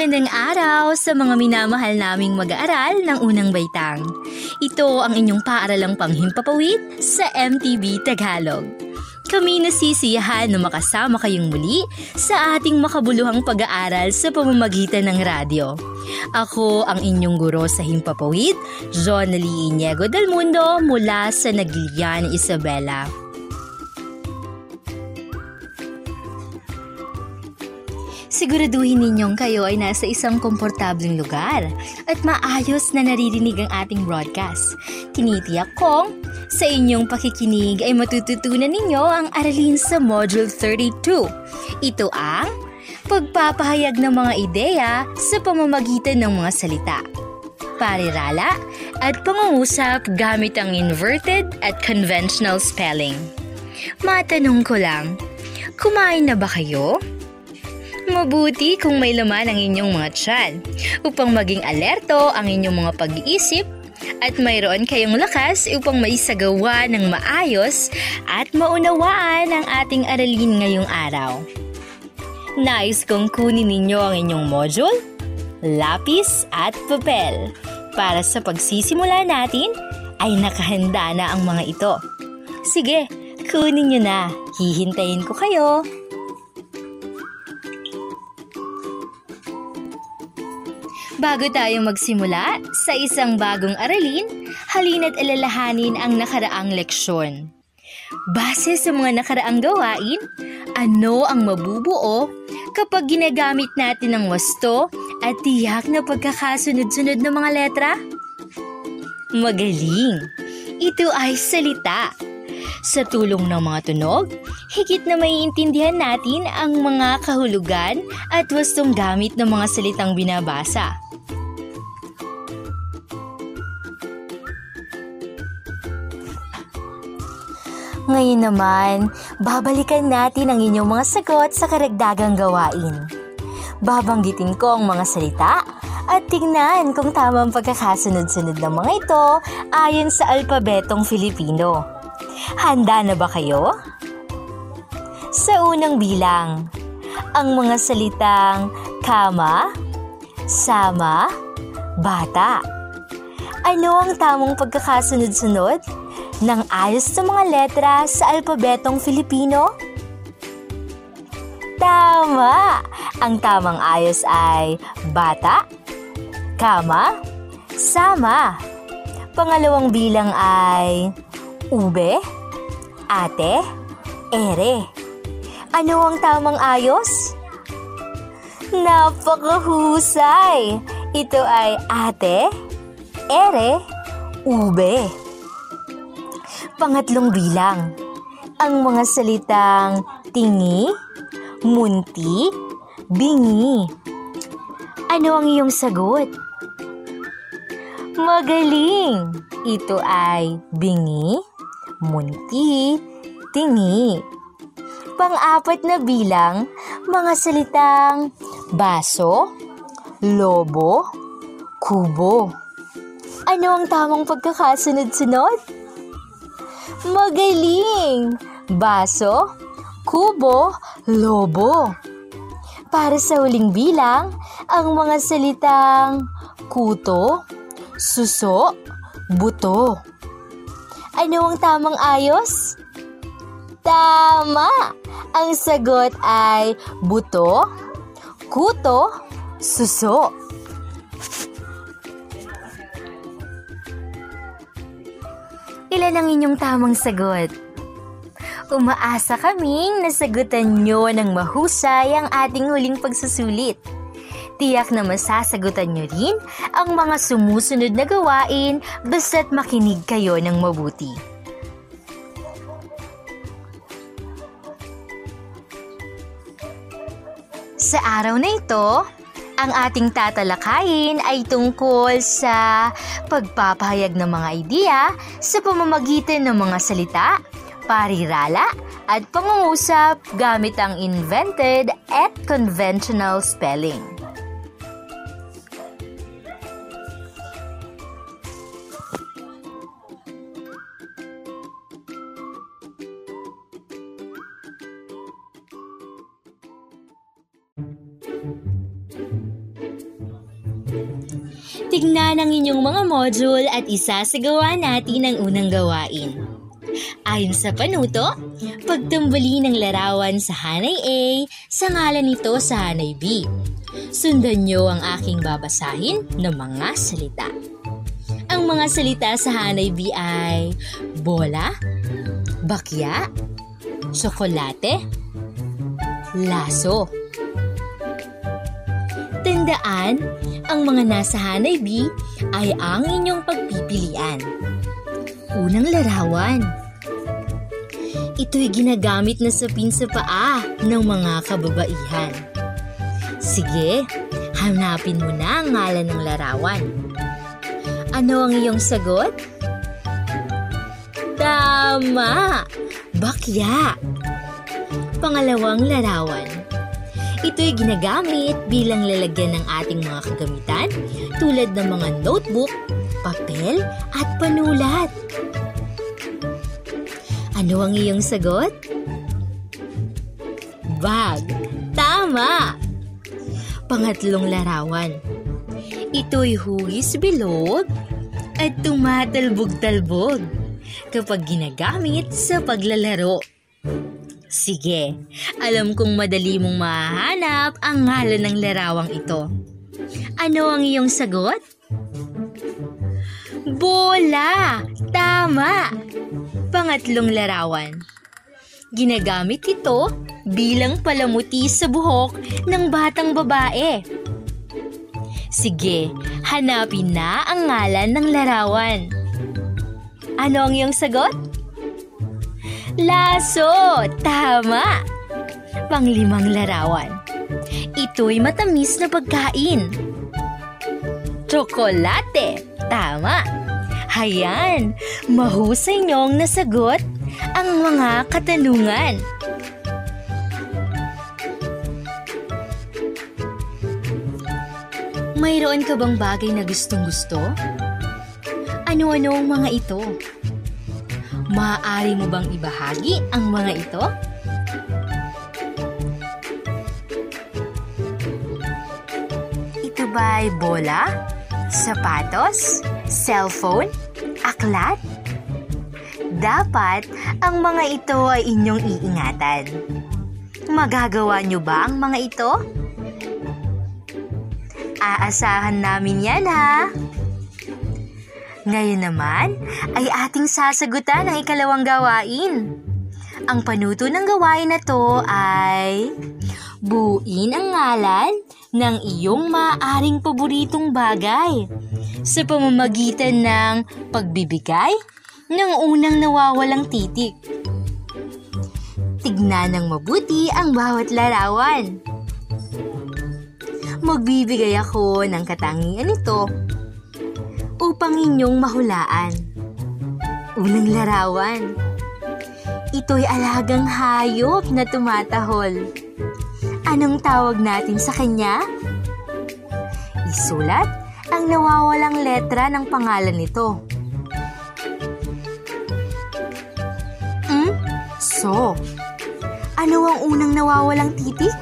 Magandang araw sa mga minamahal naming mag-aaral ng unang baitang. Ito ang inyong paaralang panghimpapawid sa MTV Tagalog. Kami nasisiyahan na makasama kayong muli sa ating makabuluhang pag-aaral sa pamamagitan ng radyo. Ako ang inyong guro sa himpapawid, Jonalie Iniego del Mundo mula sa Naglian, Isabela. Siguraduhin ninyong kayo ay nasa isang komportableng lugar at maayos na naririnig ang ating broadcast. Tinitiyak kong sa inyong pakikinig ay matututunan ninyo ang aralin sa Module 32. Ito ang pagpapahayag ng mga ideya sa pamamagitan ng mga salita. Parirala at pangungusap gamit ang inverted at conventional spelling. Matanong ko lang, kumain na ba kayo? Mabuti kung may laman ang inyong mga tiyan upang maging alerto ang inyong mga pag-iisip at mayroon kayong lakas upang maisagawa ng maayos at maunawaan ang ating aralin ngayong araw. Nais kong kunin ninyo ang inyong module, lapis at papel. Para sa pagsisimula natin ay nakahanda na ang mga ito. Sige, kunin nyo na. Hihintayin ko kayo. Bago tayo magsimula sa isang bagong aralin, halina't alalahanin ang nakaraang leksyon. Base sa mga nakaraang gawain, ano ang mabubuo kapag ginagamit natin ang wasto at tiyak na pagkakasunod-sunod ng mga letra? Magaling! Ito ay salita. Sa tulong ng mga tunog, higit na maiintindihan natin ang mga kahulugan at wastong gamit ng mga salitang binabasa. Ngayon naman, babalikan natin ang inyong mga sagot sa karagdagang gawain. Babanggitin ko ang mga salita at tingnan kung tama ang pagkakasunod-sunod ng mga ito ayon sa alpabetong Filipino. Handa na ba kayo? Sa unang bilang, ang mga salitang kama, sama, bata. Ano ang tamang pagkakasunod-sunod ng ayos sa mga letra sa alpabetong Filipino? Tama! Ang tamang ayos ay bata, kama, sama. Pangalawang bilang ay ube, ate, ere. Ano ang tamang ayos? Napakahusay! Ito ay ate, ere, ube. Pangatlong bilang, ang mga salitang tingi, munti, bingi. Ano ang iyong sagot? Magaling! Ito ay bingi, munti, tingi. Pang-apat na bilang, mga salitang baso, lobo, kubo. Ano ang tamang pagkakasunod-sunod? Magaling! Baso, kubo, lobo. Para sa huling bilang, ang mga salitang kuto, suso, buto. Ano ang tamang ayos? Tama! Ang sagot ay buto, kuto, suso. Ilan ang inyong tamang sagot? Umaasa kaming nasagutan nyo ng mahusay ang ating huling pagsusulit. Tiyak na masasagutan nyo rin ang mga sumusunod na gawain basta't makinig kayo ng mabuti. Sa araw na ito, Ang ating tatalakayin ay tungkol sa pagpapahayag ng mga idea sa pamamagitan ng mga salita, parirala, at pangungusap gamit ang invented at conventional spelling. Tignan ang inyong mga module at isasagawa natin ang unang gawain. Ayon sa panuto, pagtambali ng larawan sa hanay A sa ngalan nito sa hanay B. Sundan niyo ang aking babasahin ng mga salita. Ang mga salita sa hanay B ay bola, bakya, tsokolate, laso. Tandaan, ang mga nasa hanay B ay ang inyong pagpipilian. Unang larawan. Ito'y ginagamit na sapin sa paa ng mga kababaihan. Sige, hanapin mo na ang ngalan ng larawan. Ano ang iyong sagot? Tama! Bakya! Pangalawang larawan. Ito'y ginagamit bilang lalagyan ng ating mga kagamitan tulad ng mga notebook, papel at panulat. Ano ang iyong sagot? Bag. Tama! Pangatlong larawan. Ito'y hugis bilog at tumatalbog-talbog kapag ginagamit sa paglalaro. Sige, alam kong madali mong mahanap ang ngalan ng larawang ito. Ano ang iyong sagot? Bola! Tama! Pangatlong larawan. Ginagamit ito bilang palamuti sa buhok ng batang babae. Sige, hanapin na ang ngalan ng larawan. Ano ang iyong sagot? Laso! Tama! Panglimang larawan. Ito'y matamis na pagkain. Tsokolate! Tama! Hayan! Mahusay niyong nasagot ang mga katanungan. Mayroon ka bang bagay na gustong gusto? Ano-ano ang mga ito? Maaari mo bang ibahagi ang mga ito? Ito ba ay bola? Sapatos? Cellphone? Aklat? Dapat ang mga ito ay inyong iingatan. Magagawa niyo ba ang mga ito? Aasahan namin yan ha! Ngayon naman ay ating sasagutan ang ikalawang gawain. Ang panuto ng gawain na to ay buuin ang ngalan ng iyong maaaring paboritong bagay sa pamamagitan ng pagbibigay ng unang nawawalang titik. Tignan ng mabuti ang bawat larawan. Magbibigay ako ng katangian nito upang inyong mahulaan. Unang larawan. Ito'y alagang hayop na tumatahol. Anong tawag natin sa kanya? Isulat ang nawawalang letra ng pangalan nito. Hmm? So, ano ang unang nawawalang titik?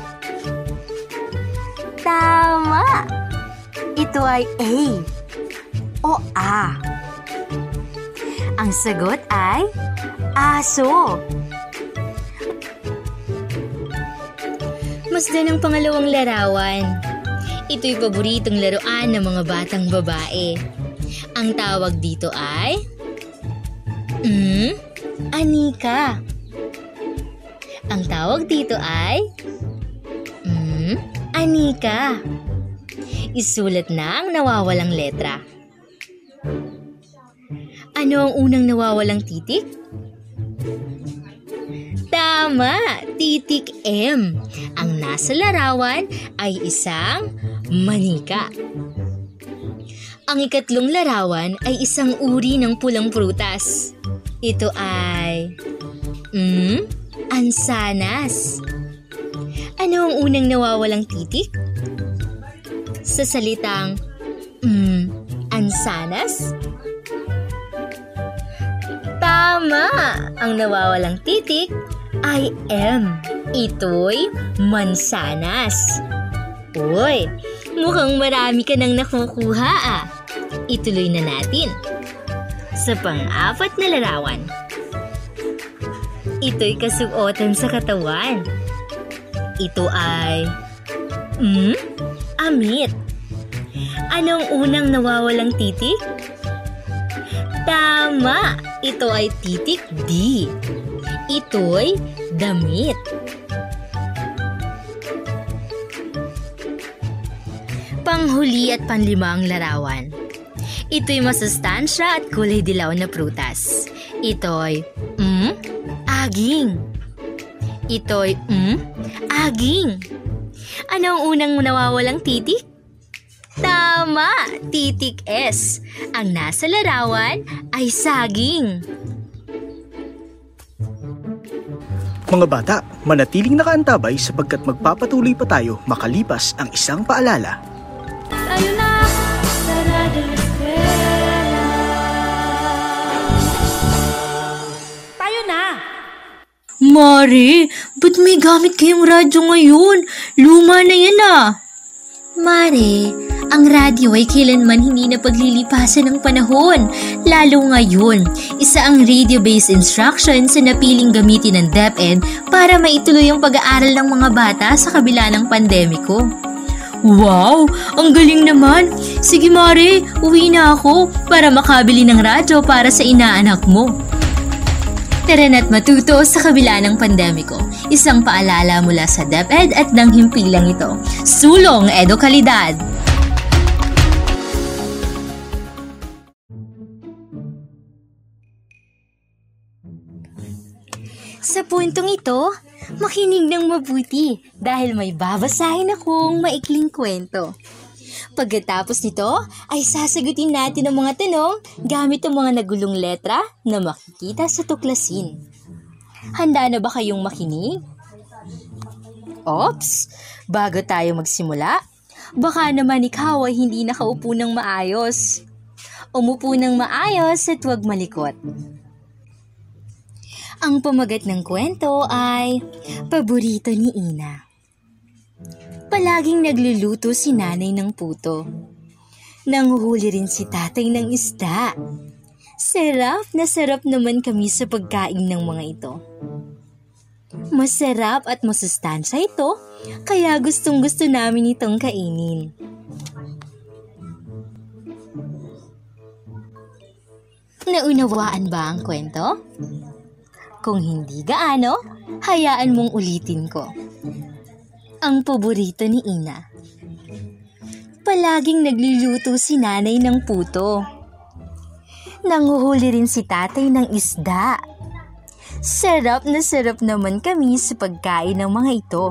Tama! Ito ay A o A. Ang sagot ay aso. Masdan ang pangalawang larawan. Ito'y paboritong laruan ng mga batang babae. Ang tawag dito ay... Hmm? Anika. Ang tawag dito ay... Hmm? Anika. Isulat na ang nawawalang letra. Ano ang unang nawawalang titik? Tama! Titik M. Ang nasa larawan ay isang manika. Ang ikatlong larawan ay isang uri ng pulang prutas. Ito ay... Hmm? Ansanas. Ano ang unang nawawalang titik? Sa salitang... Hmm? Ansanas? Tama! Ang nawawalang titik ay M. Ito'y mansanas. Uy, mukhang marami ka nang nakukuha ah. Ituloy na natin. Sa pang-apat na larawan. Ito'y kasuotan sa katawan. Ito ay... Hmm? Amit. Anong unang nawawalang titik? Tama! Ito ay titik D. Ito'y damit. Panghuli at panlimang larawan. Ito'y masustansya at kulay dilaw na prutas. Ito'y, mm, aging. Ito'y, mm, aging. Ano ang unang nawawalang titik? Tama! Titik S. Ang nasa larawan ay saging. Mga bata, manatiling nakaantabay sapagkat magpapatuloy pa tayo makalipas ang isang paalala. Tayo na sa Radyo Eskwela. Tayo na! Mari, ba't may gamit kayong radyo ngayon? Luma na yan ah. Mare, ang radyo ay kailanman hindi na paglilipasan ng panahon. Lalo ngayon, isa ang radio-based instructions na napiling gamitin ng DepEd para maituloy ang pag-aaral ng mga bata sa kabila ng pandemiko. Wow! Ang galing naman! Sige Mare, uwi na ako para makabili ng radyo para sa inaanak mo. Tara na't matuto sa kabila ng pandemiko. Isang paalala mula sa DepEd at ng himpilang ito. Sulong Edukalidad! Sa puntong ito, makinig ng mabuti dahil may babasahin akong maikling kwento. Pagkatapos nito ay sasagutin natin ang mga tanong gamit ang mga nagulong letra na makikita sa tuklasin. Handa na ba kayong makinig? Ops! Bago tayo magsimula, baka naman ikaw ay hindi nakaupo ng maayos. Umupo ng maayos at huwag malikot. Ang pamagat ng kwento ay Paborito ni Ina. Palaging nagluluto si nanay ng puto. Nanguhuli rin si tatay ng isda. Sarap na sarap naman kami sa pagkain ng mga ito. Masarap at masustansya ito, kaya gustong gusto namin itong kainin. Naunawaan ba ang kwento? Kung hindi gaano, hayaan mong ulitin ko. Ang paborito ni Ina. Palaging nagluluto si nanay ng puto. Nanguhuli rin si tatay ng isda. Sarap na sarap naman kami sa pagkain ng mga ito.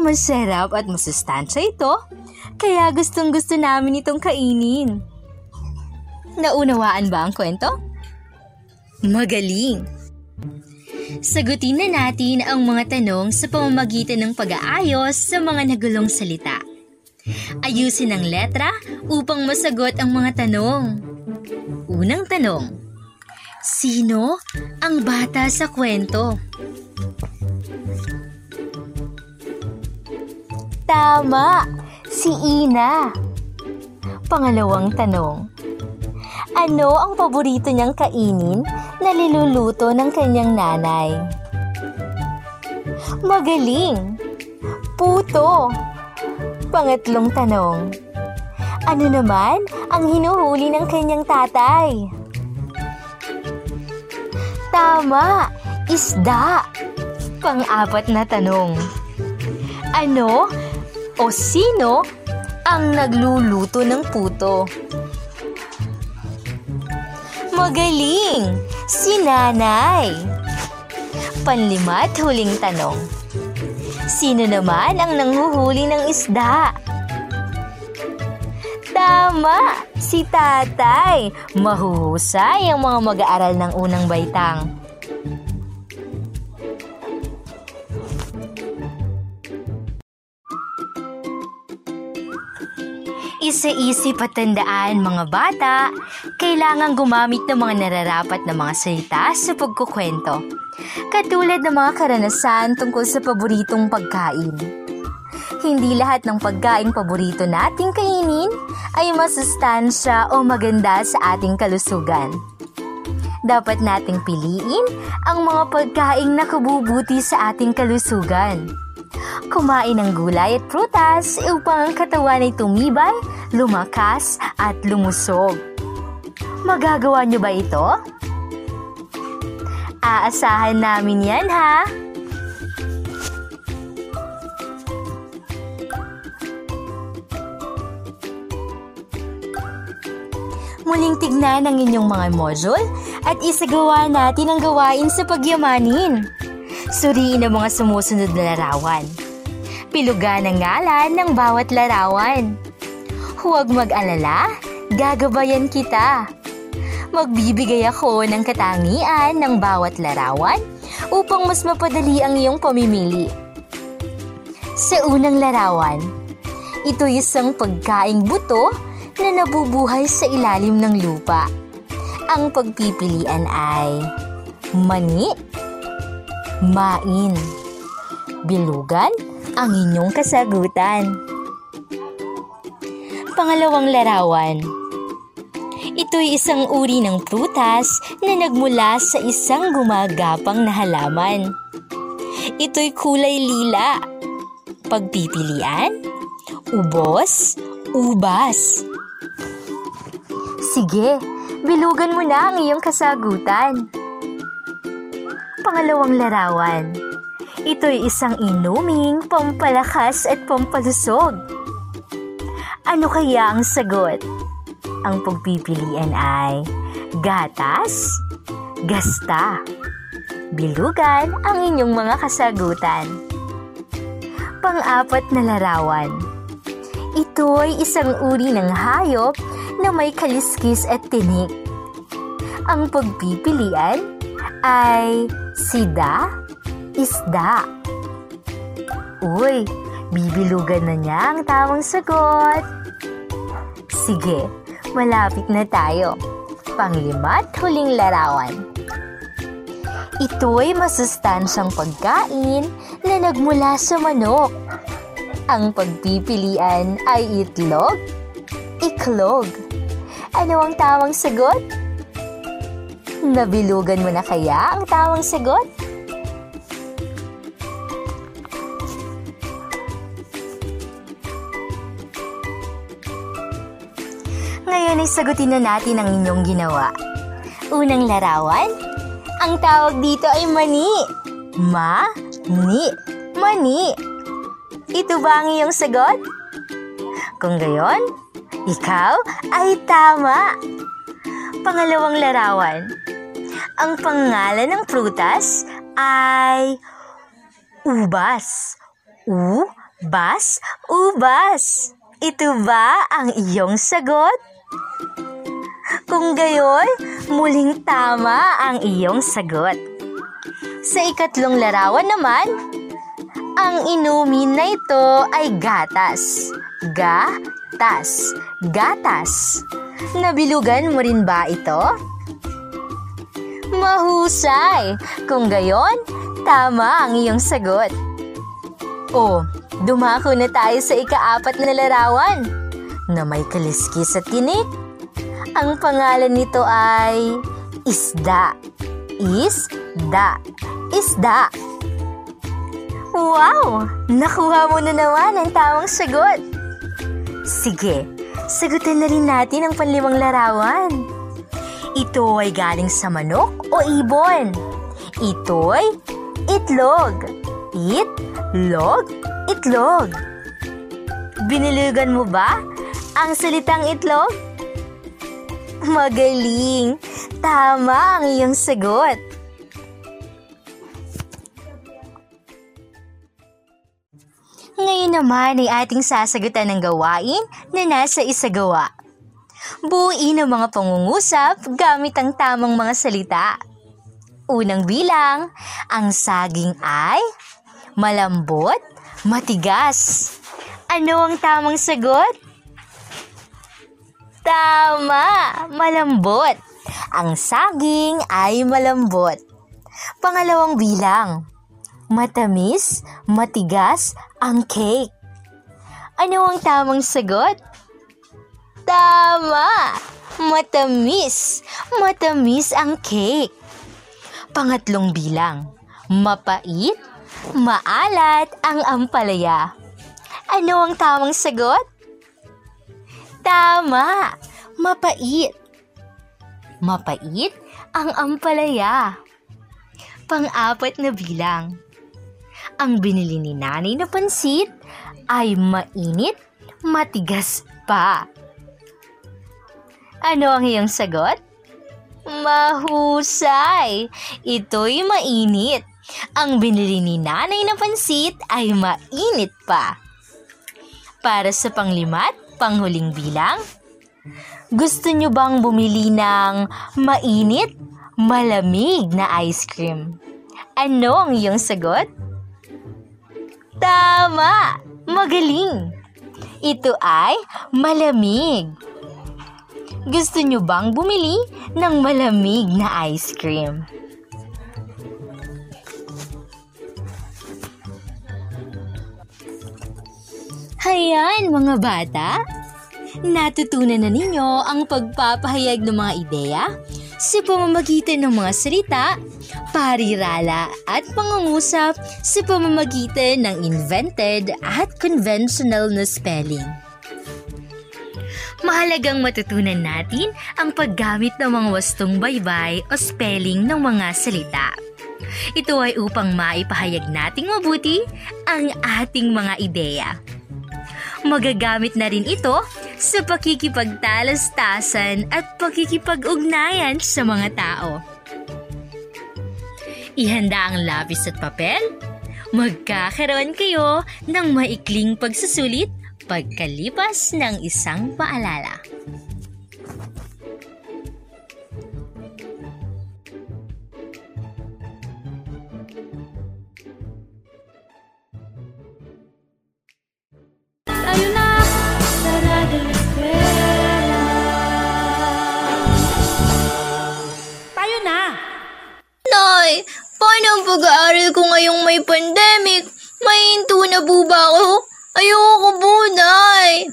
Masarap at masustansya ito, kaya gustong gusto namin itong kainin. Naunawaan ba ang kwento? Magaling! Sagutin na natin ang mga tanong sa pamamagitan ng pag-aayos sa mga nagulong salita. Ayusin ang letra upang masagot ang mga tanong. Unang tanong. Sino ang bata sa kwento? Tama! Si Ina! Pangalawang tanong. Ano ang paborito niyang kainin na niluluto ng kanyang nanay? Magaling! Puto! Pangatlong tanong. Ano naman ang hinuhuli ng kanyang tatay? Tama! Isda! Pang-apat na tanong. Ano o sino ang nagluluto ng puto? Magaling! Si nanay! Panlima at huling tanong. Sino naman ang nanghuhuli ng isda? Tama! Si tatay! Mahuhusay ang mga mag-aaral ng unang baitang. Isa-isip at tandaan mga bata, kailangan gumamit ng mga nararapat na mga salita sa pagkukwento. Katulad ng mga karanasan tungkol sa paboritong pagkain. Hindi lahat ng pagkain paborito nating kainin ay masustansya o maganda sa ating kalusugan. Dapat nating piliin ang mga pagkain na kabubuti sa ating kalusugan. Kumain ng gulay at prutas upang ang katawan ay tumibay, lumakas at lumusog. Magagawa niyo ba ito? Aasahan namin yan ha! Muling tignan ang inyong mga module at isagawa natin ang gawain sa pagyamanin. Suriin ang mga sumusunod na larawan. Pilugan ang ngalan ng bawat larawan. Huwag mag-alala, gagabayan kita. Magbibigay ako ng katangian ng bawat larawan upang mas mapadali ang iyong pamimili. Sa unang larawan, ito isang pagkaing buto na nabubuhay sa ilalim ng lupa. Ang pagpipilian ay mani, main, bilugan, ang inyong kasagutan. Pangalawang larawan. Ito'y isang uri ng prutas na nagmula sa isang gumagapang na halaman. Ito'y kulay lila. Pagpipilian, ubos, ubas. Sige, bilugan mo na ang iyong kasagutan. Pangalawang larawan. Ito'y isang inuming pampalakas at pampalusog. Ano kaya ang sagot? Ang pagpipilian ay gatas, gasta. Bilugan ang inyong mga kasagutan. Pang-apat na larawan. Ito'y isang uri ng hayop na may kaliskis at tinik. Ang pagpipilian ay sida, isda. Uy, bibilugan na niya ang tamang sagot. Sige, malapit na tayo. Panglima't huling larawan. Ito'y masustansyang pagkain na nagmula sa manok. Ang pagpipilian ay itlog, iklog. Ano ang tamang sagot? Nabilugan mo na kaya ang tamang sagot? Ngayon ay sagutin na natin ang inyong ginawa. Unang larawan, ang tawag dito ay mani. Ma-ni. Mani. Ito ba ang iyong sagot? Kung gayon, ikaw ay tama. Pangalawang larawan. Ang pangalan ng prutas ay ubas. U-bas, ubas. Ito ba ang iyong sagot? Kung gayon, muling tama ang iyong sagot. Sa ikatlong larawan naman, ang inumin na ito ay gatas. Gatas. Gatas. Nabilugan mo rin ba ito? Mahusay! Kung gayon, tama ang iyong sagot. O, dumako na tayo sa ikaapat na larawan na may kaliskis at tinik. Ang pangalan nito ay isda. Isda. Isda. Wow! Nakuha mo na naman ang tamang sagot. Sige, sagutin na rin natin ang panlimang larawan. Ito ay galing sa manok o ibon. Ito'y itlog. Itlog, itlog. Binilugan mo ba ang salitang itlog? Magaling! Tama ang iyong sagot. Ngayon naman ay ating sasagutan ng gawain na nasa isagawa. Buuin ang mga pangungusap gamit ang tamang mga salita. Unang bilang, ang saging ay malambot, matigas. Ano ang tamang sagot? Tama, malambot. Ang saging ay malambot. Pangalawang bilang, matamis, matigas ang cake. Ano ang tamang sagot? Tama! Matamis! Matamis ang cake. Pangatlong bilang, mapait, maalat ang ampalaya. Ano ang tamang sagot? Tama! Mapait. Mapait ang ampalaya. Pang-apat na bilang. Ang binili ni nanay na pansit ay mainit, matigas pa. Ano ang iyong sagot? Mahusay! Ito'y mainit. Ang binili ni nanay na pansit ay mainit pa. Para sa panglimat, panghuling bilang, gusto nyo bang bumili ng mainit, malamig na ice cream? Ano ang iyong sagot? Tama! Magaling! Ito ay malamig. Gusto nyo bang bumili ng malamig na ice cream? Hayan mga bata, natutunan na ninyo ang pagpapahayag ng mga ideya sa pamamagitan ng mga salita, parirala at pangungusap sa pamamagitan ng invented at conventional na spelling. Mahalagang matutunan natin ang paggamit ng mga wastong baybay o spelling ng mga salita. Ito ay upang maipahayag nating mabuti ang ating mga ideya. Magagamit na rin ito sa pakikipagtalastasan at pakikipag-ugnayan sa mga tao. Ihanda ang lapis at papel. Magkakaroon kayo ng maikling pagsusulit pagkalipas ng isang paalala. Tayo na sa Radyo Eskwela. Tayo na! Nay, paano ang pag-aaral ko ngayong may pandemic? Mahinto na po ba ako? Ayoko po, Nay.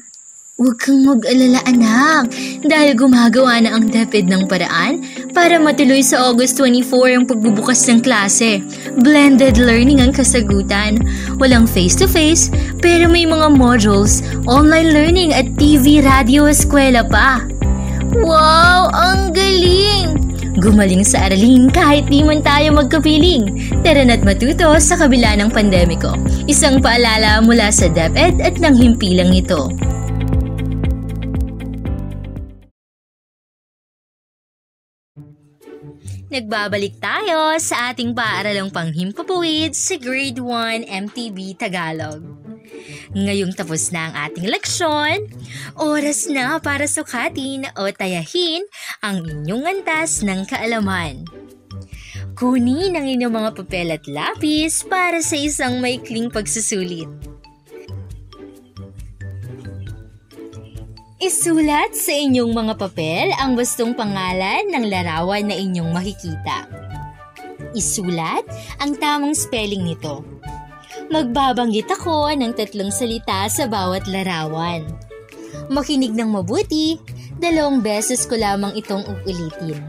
Huwag kang mag-alala, anak. Dahil gumagawa na ang DepEd ng paraan para matuloy sa August 24 ang pagbubukas ng klase. Blended learning ang kasagutan. Walang face-to-face, pero may mga modules, online learning at TV, radio, eskwela pa. Wow! Ang galing! Gumaling sa aralin kahit di man tayo magkapiling. Tara na't matuto sa kabila ng pandemiko. Isang paalala mula sa DepEd at ng himpilang ito. Nagbabalik tayo sa ating paaralang panghimpapuwid sa Grade 1 MTB Tagalog. Ngayong tapos na ang ating leksyon, oras na para sukatin o tayahin ang inyong antas ng kaalaman. Kunin ang inyong mga papel at lapis para sa isang maikling pagsusulit. Isulat sa inyong mga papel ang bastong pangalan ng larawan na inyong makikita. Isulat ang tamang spelling nito. Magbabanggit ako ng tatlong salita sa bawat larawan. Makinig ng mabuti, dalawang beses ko lamang itong uulitin.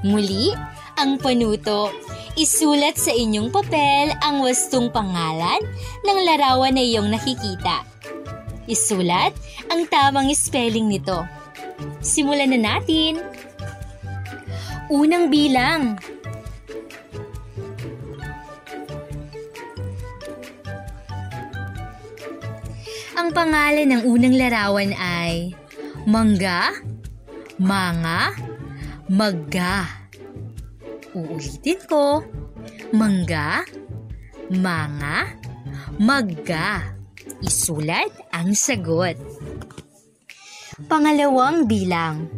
Muli, ang panuto. Isulat sa inyong papel ang wastong pangalan ng larawan na iyong nakikita. Isulat ang tamang spelling nito. Simulan na natin. Unang bilang. Ang pangalan ng unang larawan ay Mangga, Manga, Magga. Uulitin ko. Mangga, Manga, Magga. Isulat ang sagot. Pangalawang bilang.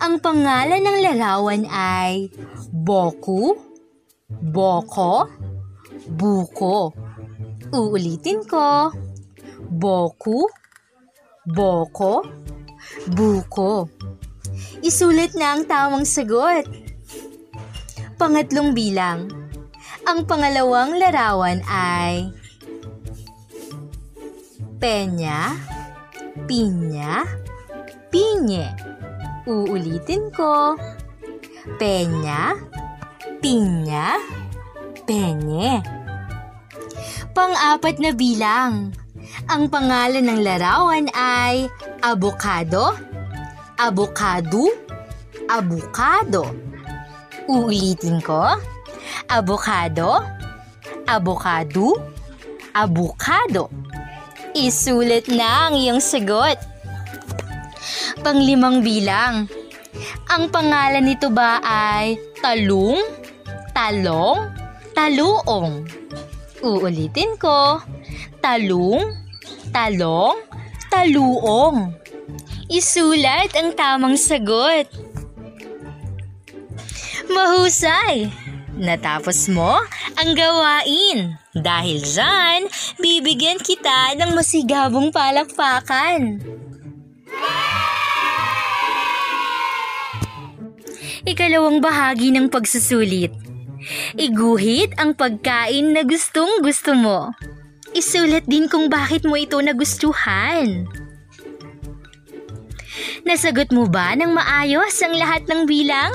Ang pangalan ng larawan ay Boku, Boko, Buko. Uulitin ko. Boku, Boko, Buko. Isulat na ang tamang sagot. Pangatlong bilang. Ang pangalawang larawan ay Penya, Pinya, Pinye. Uulitin ko. Penya, Pinya, Penye. Pang-apat na bilang. Ang pangalan ng larawan ay Avocado, Avocado, Avocado. Uulitin ko. Avocado, Avocado, Avocado. Isulat na ang iyong sagot. Panglimang bilang. Ang pangalan nito ba ay talung, talong, taluong? Uulitin ko. Talung, talong, taluong. Isulat ang tamang sagot. Mahusay! Natapos mo ang gawain. Dahil dyan, bibigyan kita ng masigabong palakpakan. Ikalawang bahagi ng pagsusulit. Iguhit ang pagkain na gustong gusto mo. Isulat din kung bakit mo ito nagustuhan. Nasagot mo ba ng maayos ang lahat ng bilang?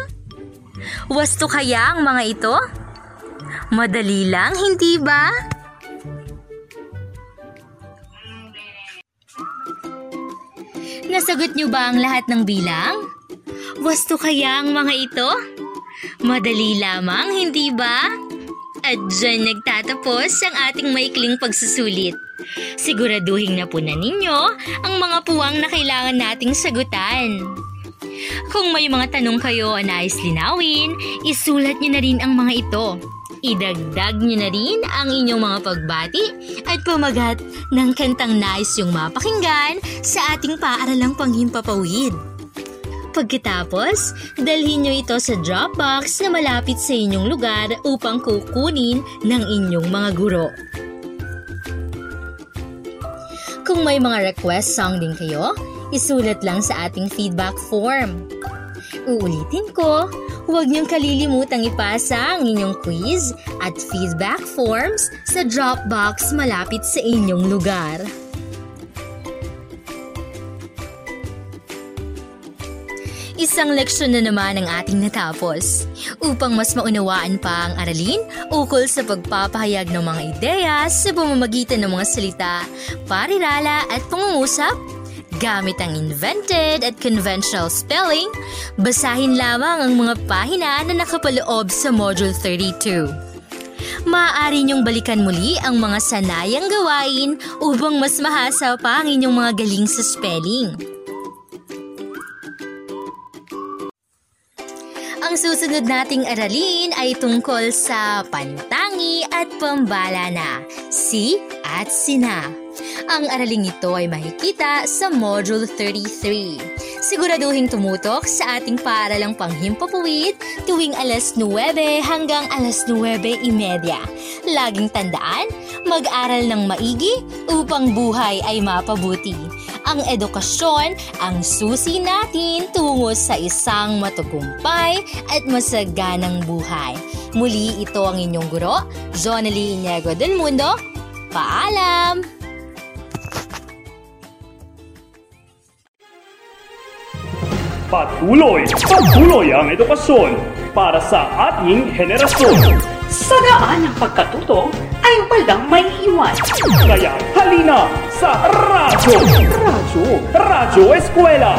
Wasto kaya ang mga ito? Madali lang, hindi ba? Nasagot niyo ba ang lahat ng bilang? Wasto kaya ang mga ito? Madali lamang, hindi ba? At dyan nagtatapos ang ating maikling pagsusulit. Siguraduhin na po na ninyo ang mga puwang na kailangan nating sagutan. Kung may mga tanong kayo o nais linawin, isulat nyo na rin ang mga ito. Idagdag nyo na rin ang inyong mga pagbati at pamagat ng kantang nais yung mapakinggan sa ating paaralang panghimpapawid. Pagkatapos, dalhin nyo ito sa Dropbox na malapit sa inyong lugar upang kukunin ng inyong mga guro. Kung may mga request song din kayo, isulat lang sa ating feedback form. Uulitin ko, huwag niyong kalilimutang ipasa ang inyong quiz at feedback forms sa Dropbox malapit sa inyong lugar. Isang leksyon na naman ang ating natapos. Upang mas maunawaan pa ang aralin ukol sa pagpapahayag ng mga ideya sa pamamagitan ng mga salita, parirala at pangungusap, gamit ang invented at conventional spelling, basahin lamang ang mga pahina na nakapaloob sa Module 32. Maaari niyong balikan muli ang mga sanayang gawain upang mas mahasa pa ang inyong mga galing sa spelling. Susunod nating aralin ay tungkol sa pantangi at pambalana, si at sina. Ang araling ito ay makikita sa Module 33. Siguraduhin tumutok sa ating paaralang panghimpapuwid tuwing alas 9 hanggang alas 9.30. Laging tandaan, mag-aral ng maigi upang buhay ay mapabuti. Ang edukasyon ang susi natin tungo sa isang matagumpay at masaganang buhay. Muli ito ang inyong guro, Jonalie Iniego del Mundo. Paalam! Patuloy, patuloy ang edukasyon para sa ating henerasyon. Sa daan ng pagkatuto ay walang may iwan. Kaya halina sa Radyo! Radyo! Radyo Eskwela!